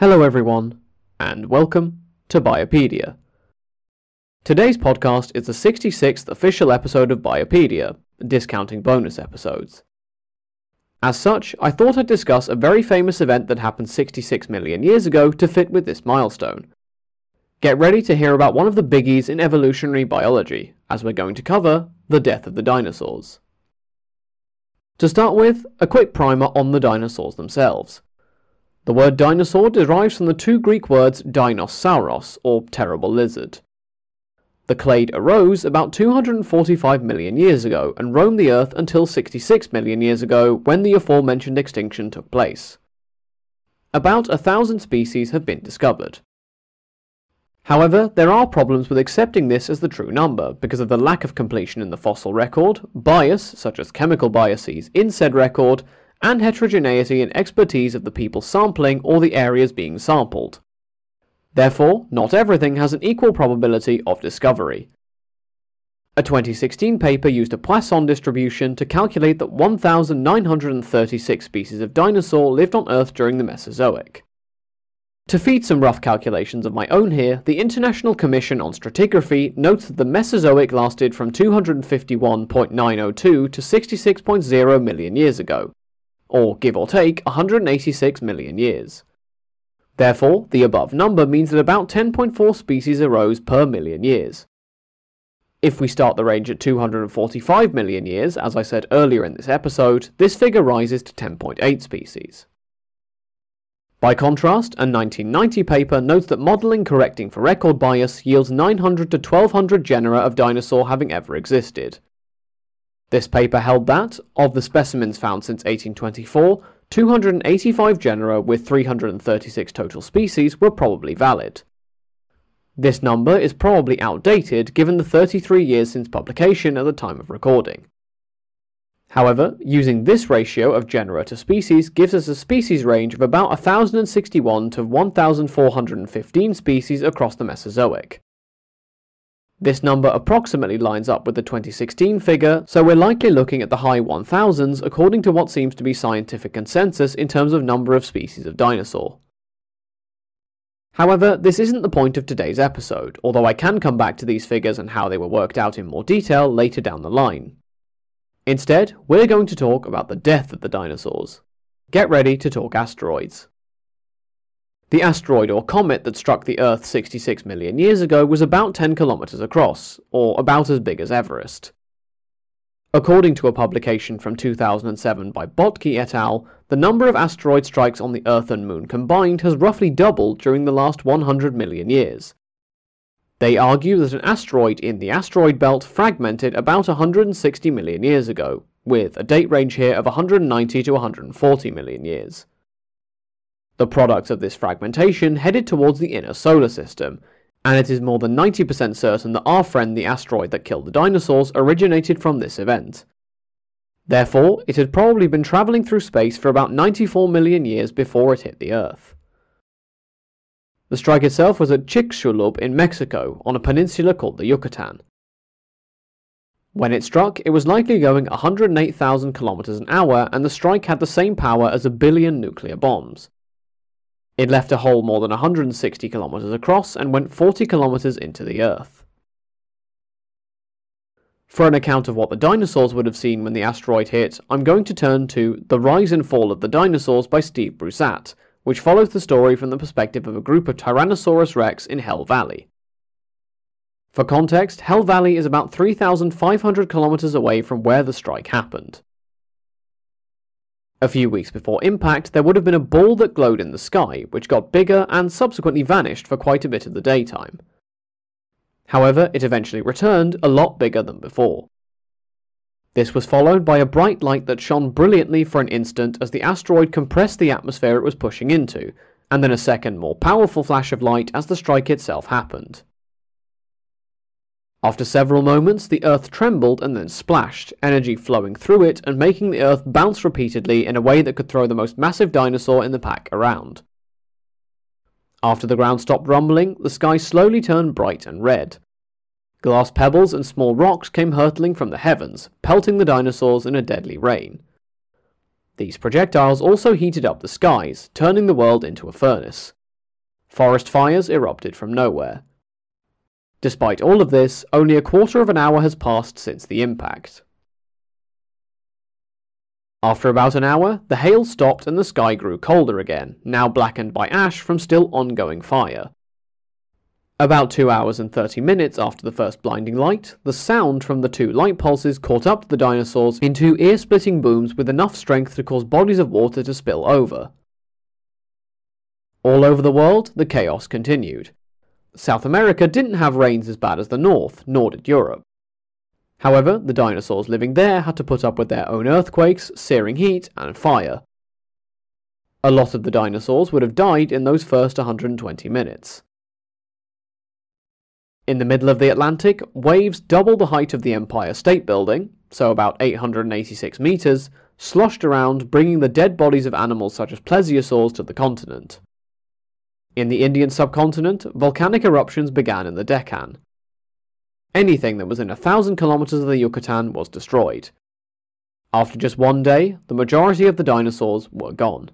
Hello, everyone, and welcome to Biopedia. Today's podcast is the 66th official episode of Biopedia, discounting bonus episodes. As such, I thought I'd discuss a very famous event that happened 66 million years ago to fit with this milestone. Get ready to hear about one of the biggies in evolutionary biology, as we're going to cover the death of the dinosaurs. To start with, a quick primer on the dinosaurs themselves. The word dinosaur derives from the two Greek words dinosauros, or terrible lizard. The clade arose about 245 million years ago and roamed the Earth until 66 million years ago when the aforementioned extinction took place. About a thousand species have been discovered. However, there are problems with accepting this as the true number because of the lack of completion in the fossil record, bias, such as chemical biases, in said record, and heterogeneity and expertise of the people sampling or the areas being sampled. Therefore, not everything has an equal probability of discovery. A 2016 paper used a Poisson distribution to calculate that 1,936 species of dinosaur lived on Earth during the Mesozoic. To feed some rough calculations of my own here, the International Commission on Stratigraphy notes that the Mesozoic lasted from 251.902 to 66.0 million years ago, or give or take 186 million years. Therefore, the above number means that about 10.4 species arose per million years. If we start the range at 245 million years, as I said earlier in this episode, this figure rises to 10.8 species. By contrast, a 1990 paper notes that modelling correcting for record bias yields 900 to 1200 genera of dinosaur having ever existed, this paper held that, of the specimens found since 1824, 285 genera with 336 total species were probably valid. This number is probably outdated given the 33 years since publication at the time of recording. However, using this ratio of genera to species gives us a species range of about 1061 to 1415 species across the Mesozoic. This number approximately lines up with the 2016 figure, so we're likely looking at the high 1000s according to what seems to be scientific consensus in terms of number of species of dinosaur. However, this isn't the point of today's episode, although I can come back to these figures and how they were worked out in more detail later down the line. Instead, we're going to talk about the death of the dinosaurs. Get ready to talk asteroids. The asteroid or comet that struck the Earth 66 million years ago was about 10 kilometers across, or about as big as Everest. According to a publication from 2007 by Bottke et al., the number of asteroid strikes on the Earth and Moon combined has roughly doubled during the last 100 million years. They argue that an asteroid in the asteroid belt fragmented about 160 million years ago, with a date range here of 190 to 140 million years. The products of this fragmentation headed towards the inner solar system, and it is more than 90% certain that our friend the asteroid that killed the dinosaurs originated from this event. Therefore, it had probably been travelling through space for about 94 million years before it hit the Earth. The strike itself was at Chicxulub in Mexico, on a peninsula called the Yucatan. When it struck, it was likely going 108,000 kilometers an hour, and the strike had the same power as a billion nuclear bombs. It left a hole more than 160 kilometers across and went 40 kilometers into the Earth. For an account of what the dinosaurs would have seen when the asteroid hit, I'm going to turn to The Rise and Fall of the Dinosaurs by Steve Brusatte, which follows the story from the perspective of a group of Tyrannosaurus rex in Hell Valley. For context, Hell Valley is about 3,500 kilometers away from where the strike happened. A few weeks before impact, there would have been a ball that glowed in the sky, which got bigger and subsequently vanished for quite a bit of the daytime. However, it eventually returned a lot bigger than before. This was followed by a bright light that shone brilliantly for an instant as the asteroid compressed the atmosphere it was pushing into, and then a second more powerful flash of light as the strike itself happened. After several moments, the Earth trembled and then splashed, energy flowing through it and making the Earth bounce repeatedly in a way that could throw the most massive dinosaur in the pack around. After the ground stopped rumbling, the sky slowly turned bright and red. Glass pebbles and small rocks came hurtling from the heavens, pelting the dinosaurs in a deadly rain. These projectiles also heated up the skies, turning the world into a furnace. Forest fires erupted from nowhere. Despite all of this, only a quarter of an hour has passed since the impact. After about an hour, the hail stopped and the sky grew colder again, now blackened by ash from still ongoing fire. About 2 hours and 30 minutes after the first blinding light, the sound from the two light pulses caught up the dinosaurs in two ear splitting booms with enough strength to cause bodies of water to spill over. All over the world, the chaos continued. South America didn't have rains as bad as the North, nor did Europe. However, the dinosaurs living there had to put up with their own earthquakes, searing heat, and fire. A lot of the dinosaurs would have died in those first 120 minutes. In the middle of the Atlantic, waves double the height of the Empire State Building, so about 886 metres, sloshed around, bringing the dead bodies of animals such as plesiosaurs to the continent. In the Indian subcontinent, volcanic eruptions began in the Deccan. Anything that was in a thousand kilometers of the Yucatan was destroyed. After just one day, the majority of the dinosaurs were gone.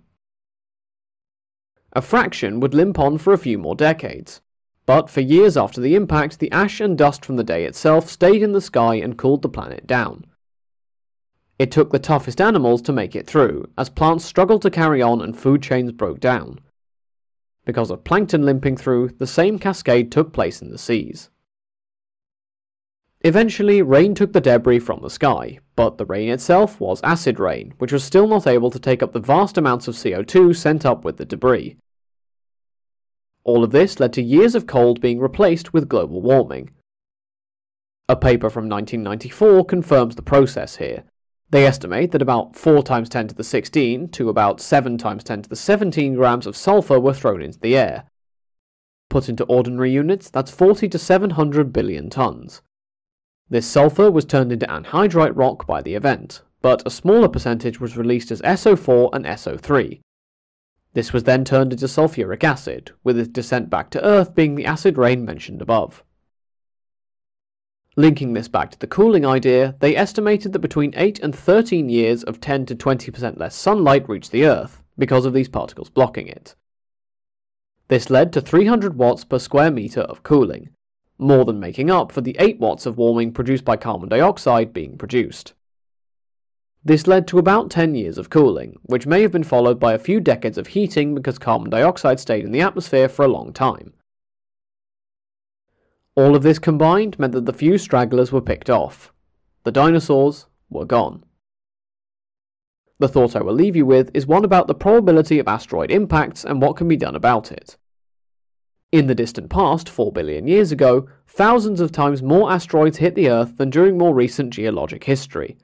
A fraction would limp on for a few more decades, but for years after the impact, the ash and dust from the day itself stayed in the sky and cooled the planet down. It took the toughest animals to make it through, as plants struggled to carry on and food chains broke down. Because of plankton limping through, the same cascade took place in the seas. Eventually, rain took the debris from the sky, but the rain itself was acid rain, which was still not able to take up the vast amounts of CO2 sent up with the debris. All of this led to years of cold being replaced with global warming. A paper from 1994 confirms the process here. They estimate that about 4 times 10 to the 16 to about 7 times 10 to the 17 grams of sulfur were thrown into the air. Put into ordinary units, that's 40 to 700 billion tons. This sulfur was turned into anhydrite rock by the event, but a smaller percentage was released as SO4 and SO3. This was then turned into sulfuric acid, with its descent back to Earth being the acid rain mentioned above. Linking this back to the cooling idea, they estimated that between 8 and 13 years of 10 to 20% less sunlight reached the Earth, because of these particles blocking it. This led to 300 watts per square metre of cooling, more than making up for the 8 watts of warming produced by carbon dioxide being produced. This led to about 10 years of cooling, which may have been followed by a few decades of heating because carbon dioxide stayed in the atmosphere for a long time. All of this combined meant that the few stragglers were picked off. The dinosaurs were gone. The thought I will leave you with is one about the probability of asteroid impacts and what can be done about it. In the distant past, 4 billion years ago, thousands of times more asteroids hit the Earth than during more recent geologic history.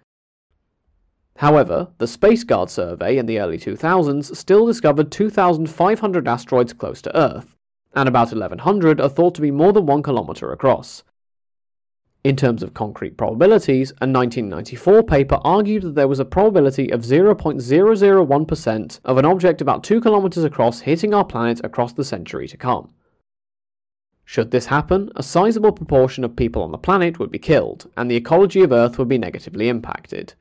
However, the SpaceGuard survey in the early 2000s still discovered 2,500 asteroids close to Earth, and about 1,100 are thought to be more than 1 kilometer across. In terms of concrete probabilities, a 1994 paper argued that there was a probability of 0.001% of an object about 2 kilometers across hitting our planet across the century to come. Should this happen, a sizable proportion of people on the planet would be killed, and the ecology of Earth would be negatively impacted.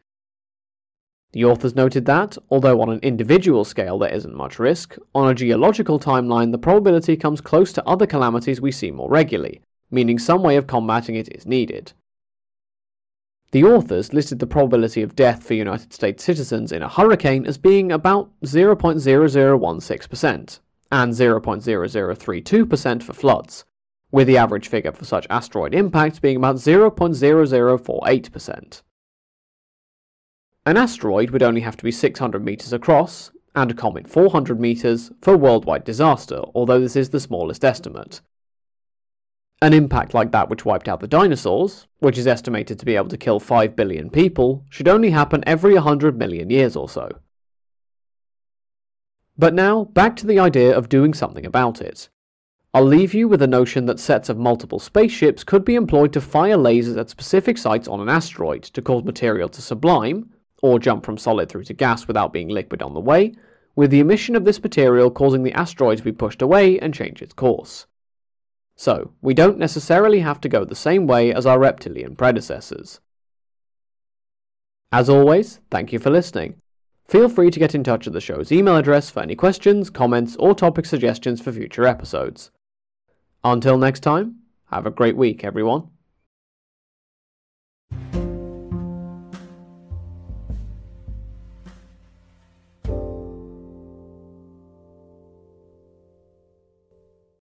The authors noted that, although on an individual scale there isn't much risk, on a geological timeline the probability comes close to other calamities we see more regularly, meaning some way of combating it is needed. The authors listed the probability of death for United States citizens in a hurricane as being about 0.0016% and 0.0032% for floods, with the average figure for such asteroid impacts being about 0.0048%. An asteroid would only have to be 600 metres across, and a comet 400 metres, for worldwide disaster, although this is the smallest estimate. An impact like that which wiped out the dinosaurs, which is estimated to be able to kill 5 billion people, should only happen every 100 million years or so. But now, back to the idea of doing something about it. I'll leave you with the notion that sets of multiple spaceships could be employed to fire lasers at specific sites on an asteroid to cause material to sublime, or jump from solid through to gas without being liquid on the way, with the emission of this material causing the asteroid to be pushed away and change its course. So, we don't necessarily have to go the same way as our reptilian predecessors. As always, thank you for listening. Feel free to get in touch at the show's email address for any questions, comments, or topic suggestions for future episodes. Until next time, have a great week, everyone.